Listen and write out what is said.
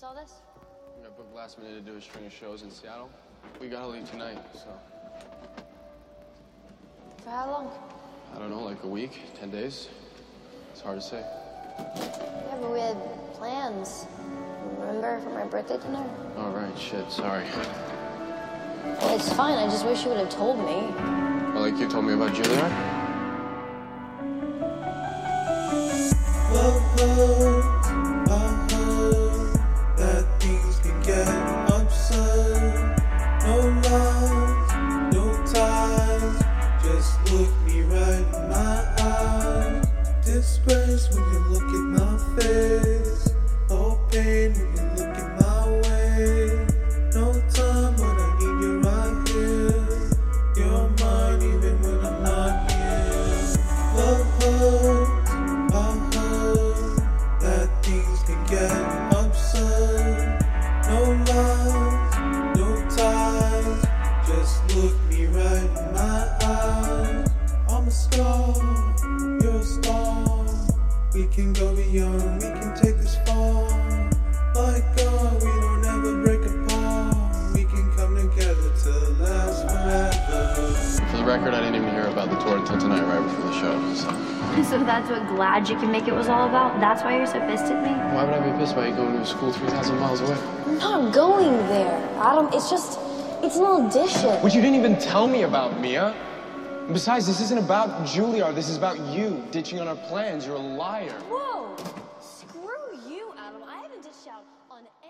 What's all this? I got booked last minute to do a string of shows in Seattle. We gotta leave tonight, so For how long? I don't know, like a week, ten days. It's hard to say. Yeah, but we had plans. Remember for my birthday dinner? All right, shit, sorry. It's fine. I just wish you would have told me. Well, like you told me about Juilliard. that Disgrace when you look at my face. We can go beyond, we can take this far. Like God, we don't ever break apart. We can come together to last forever. For the record, I didn't even hear about the tour until tonight, right before the show. So So that's what Glad You Can Make It was all about? That's why you're so pissed at me? why would I be pissed about you going to a school 3,000 miles away? I'm not going there, Adam. It's just, it's an audition. Which you didn't even tell me about, Mia. Besides, this isn't about Juilliard. This is about you ditching on our plans. You're a liar. Whoa! Screw you, Adam. I haven't ditched out on any...